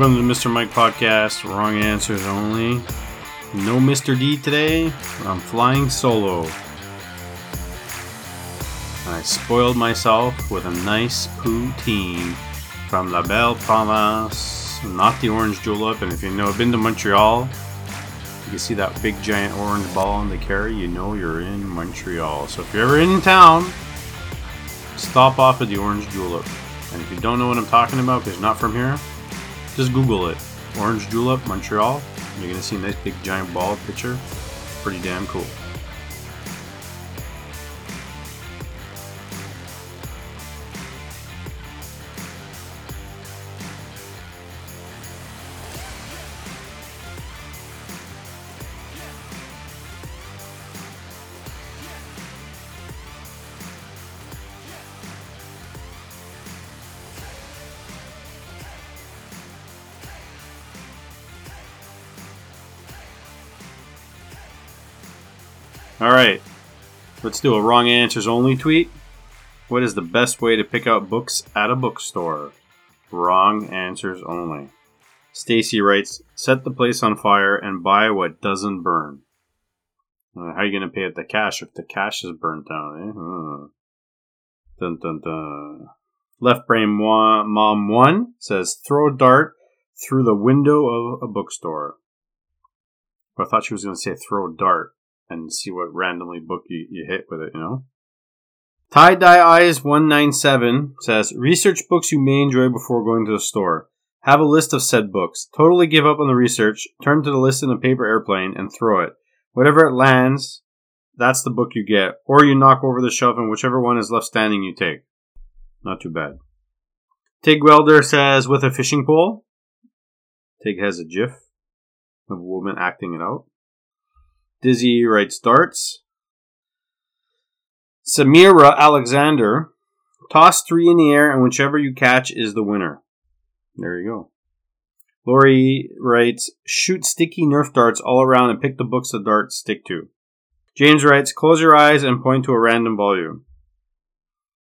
Welcome to the Mr. Mike Podcast. Wrong answers only. No Mr. D today. I'm flying solo. I spoiled myself with a nice poutine from La Belle Province, not the orange julep. And if you know, been to Montreal, you can see that big giant orange ball on Décarie. You know you're in Montreal. So if you're ever in town, stop off at the orange julep. And if you don't know what I'm talking about because you're not from here, just Google it. Orange julep, Montreal. You're gonna see a nice big giant ball picture. Pretty damn cool. All right, let's do a wrong answers only tweet. What is the best way to pick out books at a bookstore? Wrong answers only. Stacy writes, "Set the place on fire and buy what doesn't burn." Uh, how are you going to pay at the cash if the cash is burnt down? Eh? Uh. Dun dun dun. Left brain mom one says, "Throw a dart through the window of a bookstore." I thought she was going to say, "Throw a dart." And see what randomly book you, you hit with it, you know? Tie Dye Eyes 197 says Research books you may enjoy before going to the store. Have a list of said books. Totally give up on the research, turn to the list in a paper airplane, and throw it. Whatever it lands, that's the book you get. Or you knock over the shelf, and whichever one is left standing, you take. Not too bad. Tig Welder says with a fishing pole. Tig has a gif of a woman acting it out. Dizzy writes darts. Samira Alexander, toss three in the air, and whichever you catch is the winner. There you go. Lori writes, shoot sticky Nerf darts all around and pick the books the darts stick to. James writes, close your eyes and point to a random volume.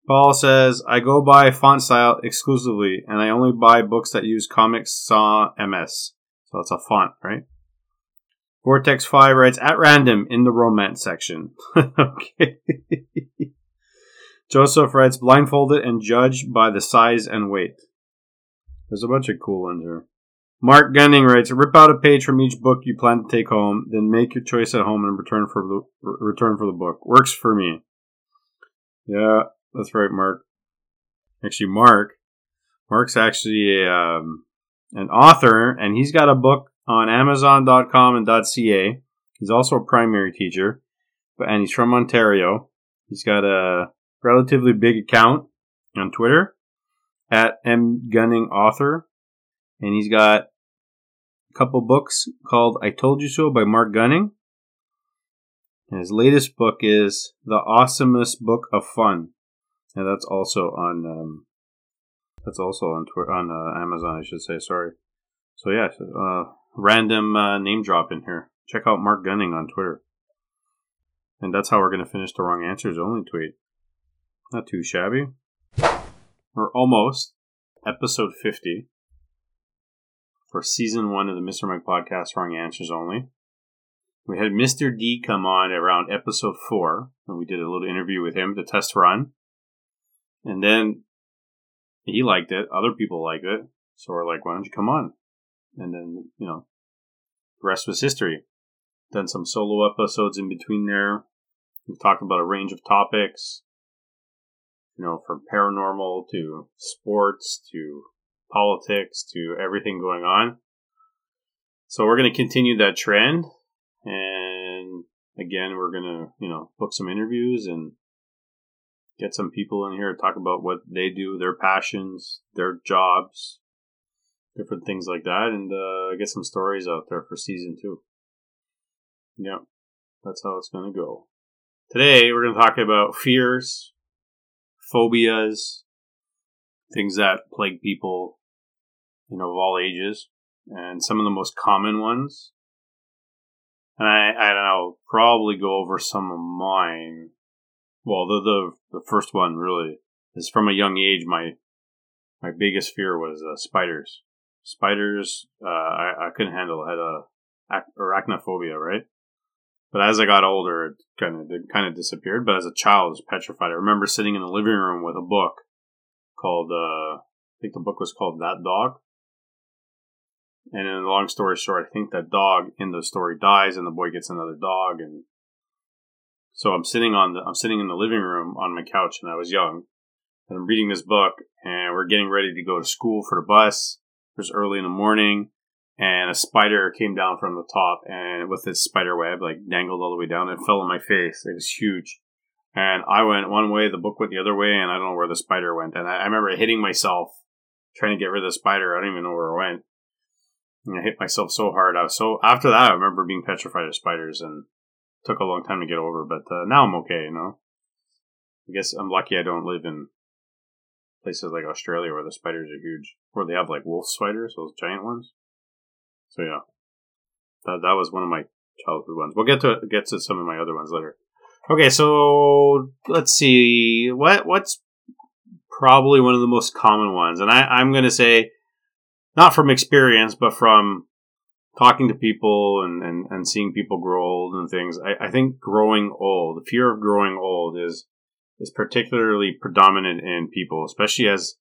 Paul says, I go by font style exclusively, and I only buy books that use Comic Sans MS. So that's a font, right? Vortex 5 writes at random in the romance section. okay. Joseph writes blindfolded and judged by the size and weight. There's a bunch of cool ones here. Mark Gunning writes rip out a page from each book you plan to take home, then make your choice at home and return for the return for the book. Works for me. Yeah, that's right, Mark. Actually, Mark, Mark's actually a, um, an author, and he's got a book on Amazon.com and .ca. He's also a primary teacher, and he's from Ontario. He's got a relatively big account on Twitter at mgunningauthor, and he's got a couple books called "I Told You So" by Mark Gunning. And his latest book is "The Awesomest Book of Fun," and that's also on um, that's also on Twitter on uh, Amazon, I should say. Sorry. So yeah, uh, random uh, name drop in here. Check out Mark Gunning on Twitter. And that's how we're going to finish the wrong answers only tweet. Not too shabby. We're almost episode 50 for season one of the Mr. Mike podcast, Wrong Answers Only. We had Mr. D come on around episode four, and we did a little interview with him, the test run. And then he liked it, other people liked it, so we're like, why don't you come on? And then you know, the rest was history. Done some solo episodes in between there. We've talked about a range of topics, you know, from paranormal to sports to politics to everything going on. So we're going to continue that trend, and again, we're going to you know book some interviews and get some people in here to talk about what they do, their passions, their jobs, different things like that, and uh, get some stories out there for season two. Yeah, that's how it's going to go. Today, we're going to talk about fears, phobias, things that plague people, you know, of all ages, and some of the most common ones. And I, I don't know, probably go over some of mine. Well, the, the the first one really is from a young age. My my biggest fear was uh, spiders spiders. Uh, I I couldn't handle. I had a arachnophobia, right? But as I got older, it kind of it kind of disappeared. But as a child, I was petrified. I remember sitting in the living room with a book called uh, I think the book was called That Dog. And in a long story short, I think that dog in the story dies, and the boy gets another dog, and so I'm sitting on the I'm sitting in the living room on my couch, and I was young, and I'm reading this book, and we're getting ready to go to school for the bus. It was early in the morning, and a spider came down from the top, and with this spider web, like dangled all the way down, and fell on my face. It was huge, and I went one way, the book went the other way, and I don't know where the spider went. And I, I remember hitting myself trying to get rid of the spider. I don't even know where it went. And I hit myself so hard. I was so after that. I remember being petrified of spiders, and took a long time to get over. But uh, now I'm okay. You know, I guess I'm lucky I don't live in places like Australia where the spiders are huge, where they have like wolf spiders, those giant ones. So yeah, that that was one of my childhood ones. We'll get to get to some of my other ones later. Okay, so let's see what what's probably one of the most common ones, and I, I'm going to say not from experience, but from talking to people and, and, and seeing people grow old and things. I, I think growing old, the fear of growing old is is particularly predominant in people, especially as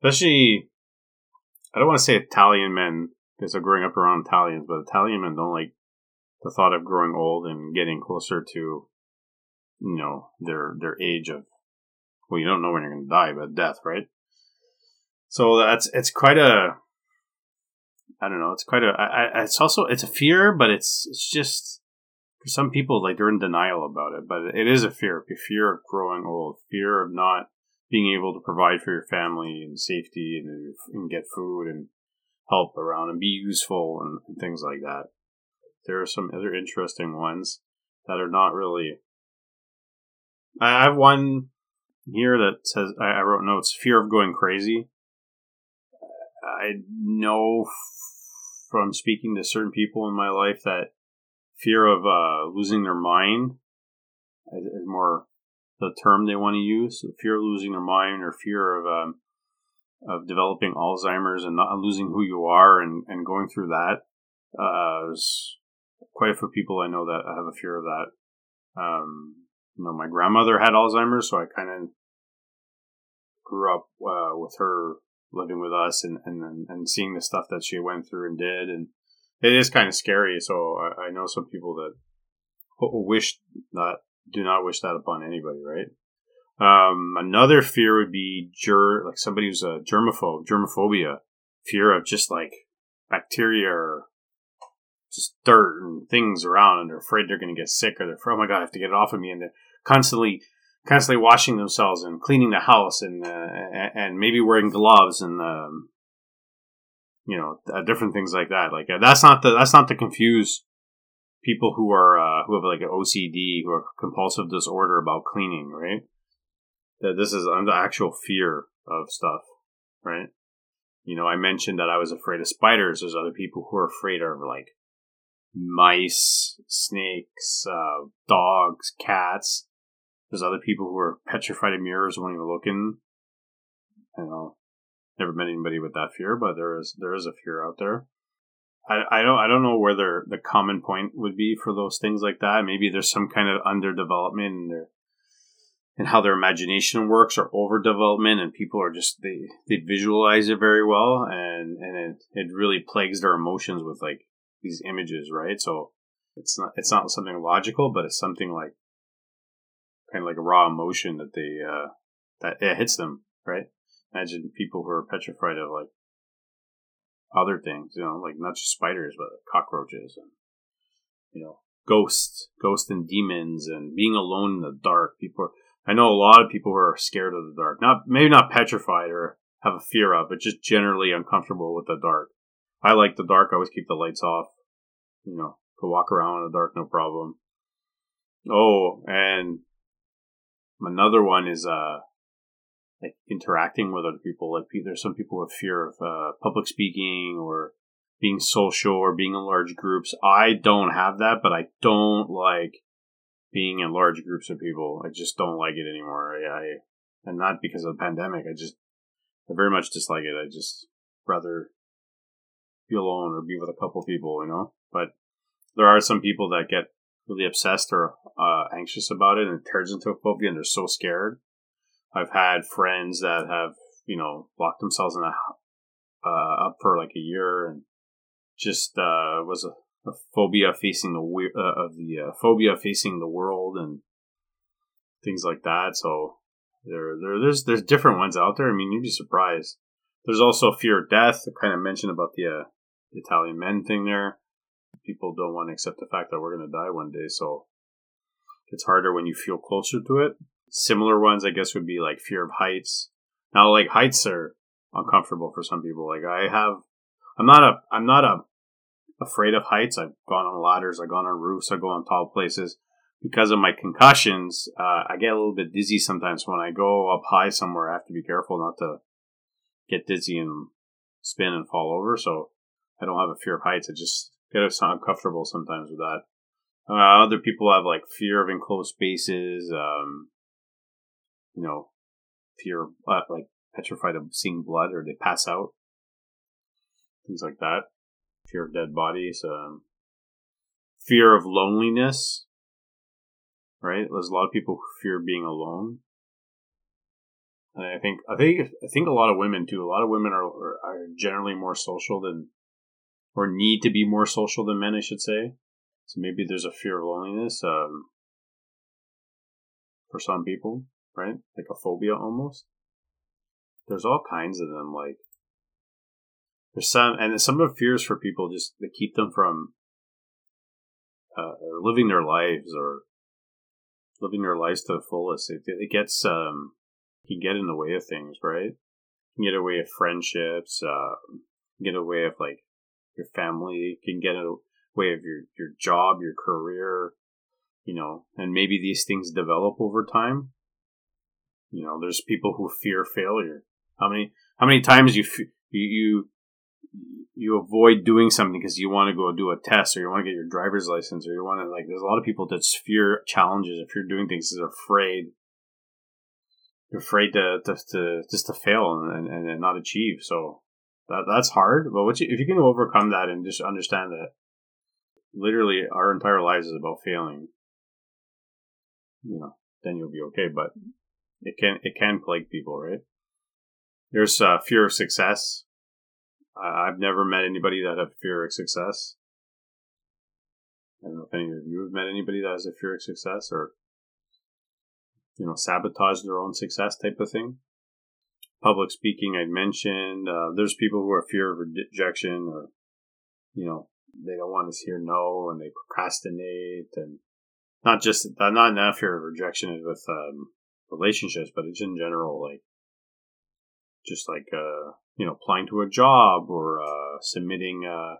especially I don't want to say Italian men because they're growing up around Italians, but Italian men don't like the thought of growing old and getting closer to you know their their age of well you don't know when you're going to die but death right so that's it's quite a I don't know. It's quite a. I, it's also it's a fear, but it's it's just for some people like they're in denial about it. But it is a fear. A fear of growing old, fear of not being able to provide for your family and safety and, and get food and help around and be useful and, and things like that. There are some other interesting ones that are not really. I have one here that says I wrote notes: fear of going crazy. I know from speaking to certain people in my life that fear of uh, losing their mind is more the term they want to use. Fear of losing their mind or fear of um, of developing Alzheimer's and not losing who you are and, and going through that. Uh, quite a few people I know that have a fear of that. Um, you know, my grandmother had Alzheimer's, so I kind of grew up uh, with her living with us and, and, and seeing the stuff that she went through and did. And it is kind of scary. So I, I know some people that wish that do not wish that upon anybody, right? Um, another fear would be ger- like somebody who's a germaphobe, germophobia, fear of just like bacteria or just dirt and things around, and they're afraid they're going to get sick, or they're oh my god, I have to get it off of me, and they're constantly constantly washing themselves and cleaning the house and uh, and maybe wearing gloves and um, you know uh, different things like that. Like uh, that's not the that's not to confuse people who are uh, who have like an OCD who are compulsive disorder about cleaning, right? That this is the actual fear of stuff, right? You know, I mentioned that I was afraid of spiders. There's other people who are afraid of like mice, snakes, uh, dogs, cats there's other people who are petrified of mirrors, won't even look in. You know, never met anybody with that fear, but there is there is a fear out there. I, don't I don't know where the common point would be for those things like that. Maybe there's some kind of underdevelopment in their and how their imagination works or overdevelopment and people are just they they visualize it very well and and it, it really plagues their emotions with like these images right so it's not it's not something logical but it's something like kind of like a raw emotion that they uh, that it hits them, right? Imagine people who are petrified of like other things, you know, like not just spiders, but cockroaches and you know ghosts, ghosts and demons, and being alone in the dark. People, are, I know a lot of people who are scared of the dark. Not maybe not petrified or have a fear of, but just generally uncomfortable with the dark. I like the dark. I always keep the lights off. You know, to walk around in the dark, no problem. Oh, and Another one is uh, like interacting with other people. Like there's some people with fear of uh, public speaking or being social or being in large groups. I don't have that, but I don't like being in large groups of people. I just don't like it anymore. I, I and not because of the pandemic. I just I very much dislike it. I just rather be alone or be with a couple people, you know. But there are some people that get really obsessed or uh, anxious about it, and it turns into a phobia, and they're so scared. I've had friends that have, you know, locked themselves in a uh, up for like a year and just uh, was a, a, phobia facing the uh, of the uh, phobia facing the world and things like that. So there, there, there's there's different ones out there. I mean, you'd be surprised. There's also fear of death. I kind of mentioned about the, uh, the Italian men thing there. People don't want to accept the fact that we're going to die one day, so it's harder when you feel closer to it. Similar ones, I guess, would be like fear of heights. Now, like heights are uncomfortable for some people. Like I have, I'm not a, I'm not a afraid of heights. I've gone on ladders, I've gone on roofs, I go on tall places. Because of my concussions, uh, I get a little bit dizzy sometimes when I go up high somewhere. I have to be careful not to get dizzy and spin and fall over. So I don't have a fear of heights. I just get uncomfortable sometimes with that. Uh, other people have like fear of enclosed spaces. Um, you know, fear uh, like petrified of seeing blood or they pass out. Things like that. Fear of dead bodies. Um, fear of loneliness. Right? There's a lot of people who fear being alone. And I think I think I think a lot of women too. A lot of women are are generally more social than, or need to be more social than men. I should say. So maybe there's a fear of loneliness um, for some people, right? Like a phobia almost. There's all kinds of them. Like there's some, and some of the fears for people just to keep them from uh, living their lives or living their lives to the fullest. It, it gets um, can get in the way of things, right? Can get away of friendships, uh, get away of like your family, can get away of your, your job, your career, you know, and maybe these things develop over time. You know, there's people who fear failure. How many, how many times you, you, you, avoid doing something because you want to go do a test or you want to get your driver's license or you want to like there's a lot of people that fear challenges if you're doing things they're afraid you're afraid to, to, to just to fail and, and, and not achieve. So that that's hard. But what you, if you can overcome that and just understand that literally our entire lives is about failing, you know, then you'll be okay. But it can it can plague people, right? There's uh, fear of success. I've never met anybody that have fear of success. I don't know if any of you have met anybody that has a fear of success or you know, sabotage their own success type of thing. Public speaking, I'd mentioned. Uh, there's people who are fear of rejection or, you know, they don't want to hear no and they procrastinate and not just, not enough fear of rejection with um, relationships, but it's in general, like, just like, uh, you know, applying to a job or uh, submitting, uh,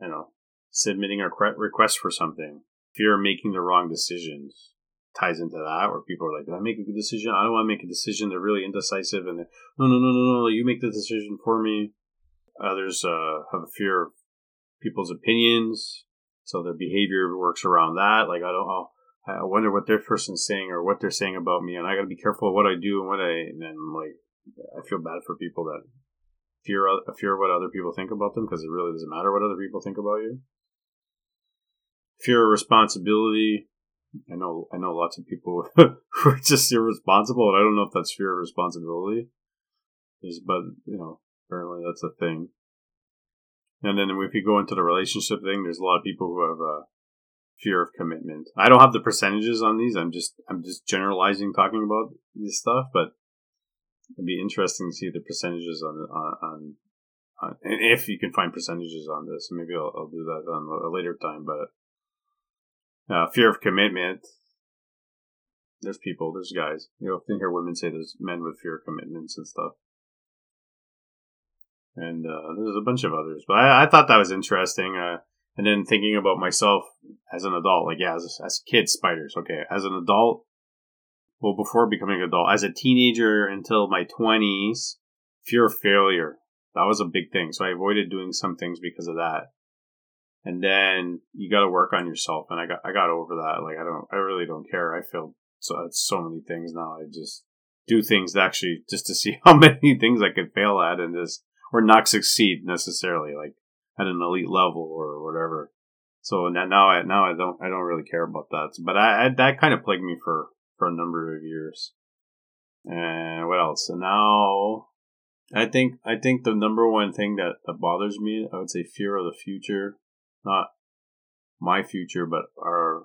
you know, submitting a request for something. Fear of making the wrong decisions ties into that where people are like, Did I make a good decision? I don't want to make a decision. They're really indecisive and no, no, no, no, no, you make the decision for me. Others uh, have a fear of people's opinions, so their behavior works around that. Like, I don't know. I wonder what their person's saying or what they're saying about me, and I got to be careful of what I do and what I. And then, like, I feel bad for people that fear fear what other people think about them because it really doesn't matter what other people think about you. Fear of responsibility. I know I know lots of people who are just irresponsible, and I don't know if that's fear of responsibility. Is but you know apparently that's a thing. And then if you go into the relationship thing, there's a lot of people who have a fear of commitment. I don't have the percentages on these. I'm just I'm just generalizing, talking about this stuff, but it'd be interesting to see the percentages on on, on, and if you can find percentages on this. Maybe I'll, I'll do that on a later time, but uh, fear of commitment. There's people, there's guys. You often hear women say there's men with fear of commitments and stuff. And uh, there's a bunch of others. But I, I thought that was interesting. Uh, and then thinking about myself as an adult, like, yeah, as, as a kid, spiders. Okay, as an adult, well, before becoming an adult, as a teenager until my 20s, fear of failure. That was a big thing. So I avoided doing some things because of that and then you got to work on yourself. And I got I got over that. Like I don't I really don't care. I feel so so many things now. I just do things actually just to see how many things I could fail at and just or not succeed necessarily, like at an elite level or whatever. So now, now I now I don't I don't really care about that. But I, I that kind of plagued me for for a number of years. And what else? Now I think I think the number one thing that, that bothers me, I would say fear of the future. Not my future, but our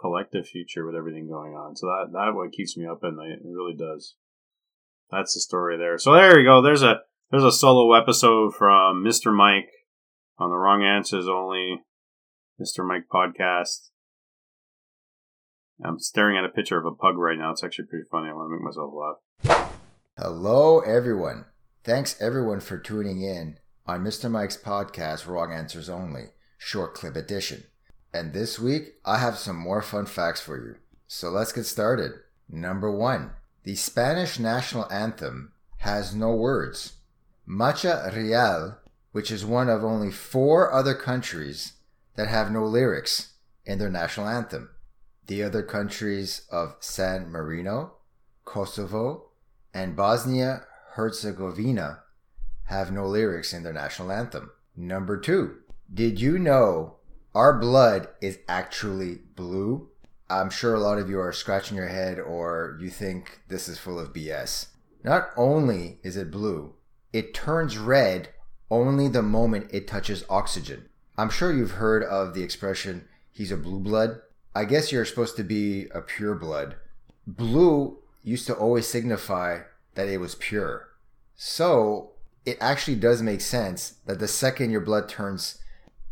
collective future with everything going on. So that that what keeps me up at night. It really does. That's the story there. So there you go. There's a there's a solo episode from Mr. Mike on the wrong answers only. Mr. Mike podcast. I'm staring at a picture of a pug right now. It's actually pretty funny. I want to make myself laugh. Hello, everyone. Thanks, everyone, for tuning in on Mr. Mike's podcast, Wrong Answers Only, short clip edition. And this week, I have some more fun facts for you. So let's get started. Number one, the Spanish national anthem has no words. Marcha Real, which is one of only four other countries that have no lyrics in their national anthem. The other countries of San Marino, Kosovo, and Bosnia Herzegovina have no lyrics in their national anthem. Number two, did you know our blood is actually blue? I'm sure a lot of you are scratching your head or you think this is full of BS. Not only is it blue, it turns red only the moment it touches oxygen. I'm sure you've heard of the expression, he's a blue blood. I guess you're supposed to be a pure blood. Blue used to always signify that it was pure. So it actually does make sense that the second your blood turns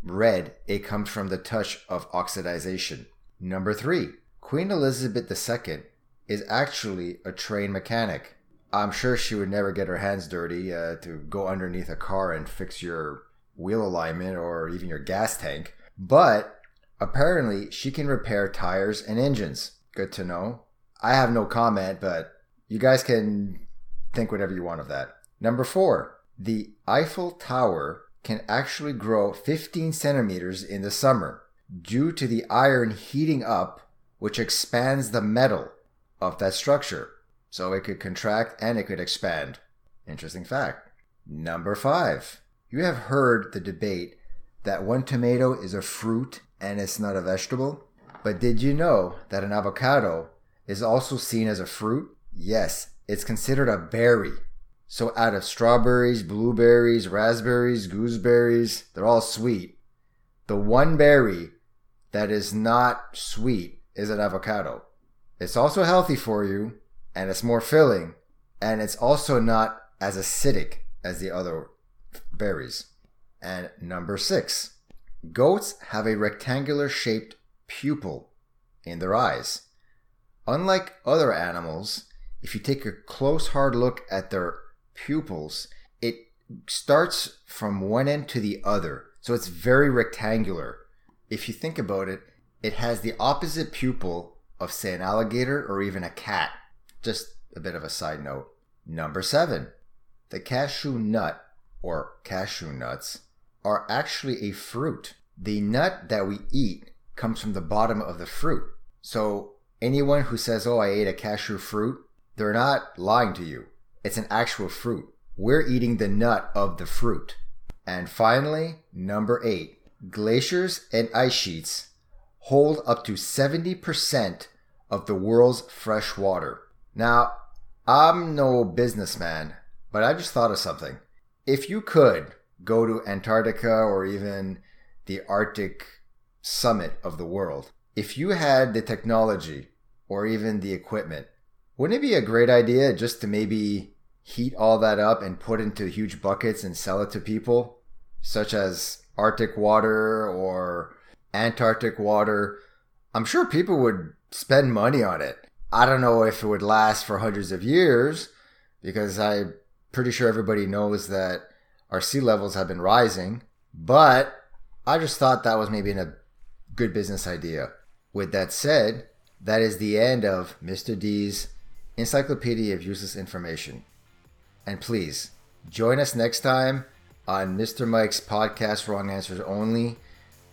red, it comes from the touch of oxidization. Number three, Queen Elizabeth II is actually a trained mechanic. I'm sure she would never get her hands dirty uh, to go underneath a car and fix your wheel alignment or even your gas tank. But apparently, she can repair tires and engines. Good to know. I have no comment, but you guys can think whatever you want of that. Number four, the Eiffel Tower can actually grow 15 centimeters in the summer due to the iron heating up, which expands the metal of that structure. So it could contract and it could expand. Interesting fact. Number five, you have heard the debate that one tomato is a fruit and it's not a vegetable. But did you know that an avocado is also seen as a fruit? Yes, it's considered a berry. So out of strawberries, blueberries, raspberries, gooseberries, they're all sweet. The one berry that is not sweet is an avocado. It's also healthy for you and it's more filling and it's also not as acidic as the other berries. And number six, goats have a rectangular shaped pupil in their eyes. Unlike other animals, if you take a close hard look at their pupils, it starts from one end to the other. So it's very rectangular. If you think about it, it has the opposite pupil of, say, an alligator or even a cat. Just a bit of a side note. Number seven, the cashew nut or cashew nuts, are actually a fruit. The nut that we eat comes from the bottom of the fruit. So anyone who says, Oh, I ate a cashew fruit, they're not lying to you. It's an actual fruit. We're eating the nut of the fruit. And finally, number eight, glaciers and ice sheets hold up to 70% of the world's fresh water. Now, I'm no businessman, but I just thought of something if you could go to Antarctica or even the Arctic summit of the world, if you had the technology or even the equipment, wouldn't it be a great idea just to maybe heat all that up and put into huge buckets and sell it to people, such as Arctic water or Antarctic water? I'm sure people would spend money on it. I don't know if it would last for hundreds of years because I pretty sure everybody knows that our sea levels have been rising, but I just thought that was maybe a good business idea. With that said, that is the end of Mr. D's Encyclopedia of Useless Information. And please, join us next time on Mr. Mike's podcast, Wrong Answers Only,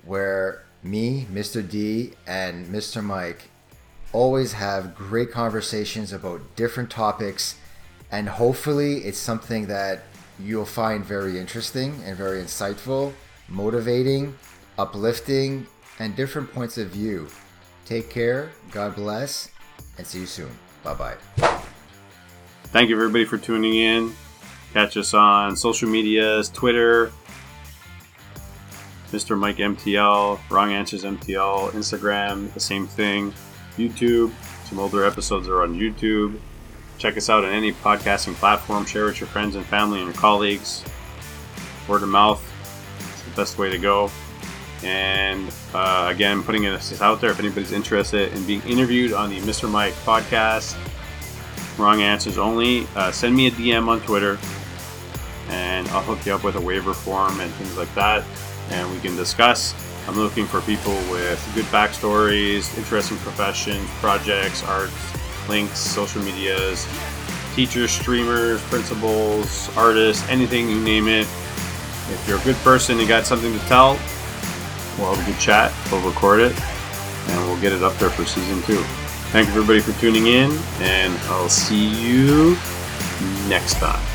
where me, Mr. D, and Mr. Mike always have great conversations about different topics and hopefully it's something that you'll find very interesting and very insightful, motivating, uplifting, and different points of view. Take care, God bless, and see you soon. Bye bye. Thank you, everybody, for tuning in. Catch us on social medias Twitter, Mr. Mike MTL, Wrong Answers MTL, Instagram, the same thing, YouTube. Some older episodes are on YouTube. Check us out on any podcasting platform. Share with your friends and family and your colleagues. Word of mouth is the best way to go. And uh, again, putting this out there if anybody's interested in being interviewed on the Mr. Mike podcast, wrong answers only, uh, send me a DM on Twitter and I'll hook you up with a waiver form and things like that. And we can discuss. I'm looking for people with good backstories, interesting professions, projects, arts, links, social medias, teachers, streamers, principals, artists, anything you name it. If you're a good person and got something to tell, we'll have a good chat, we'll record it, and we'll get it up there for season two. Thank you everybody for tuning in, and I'll see you next time.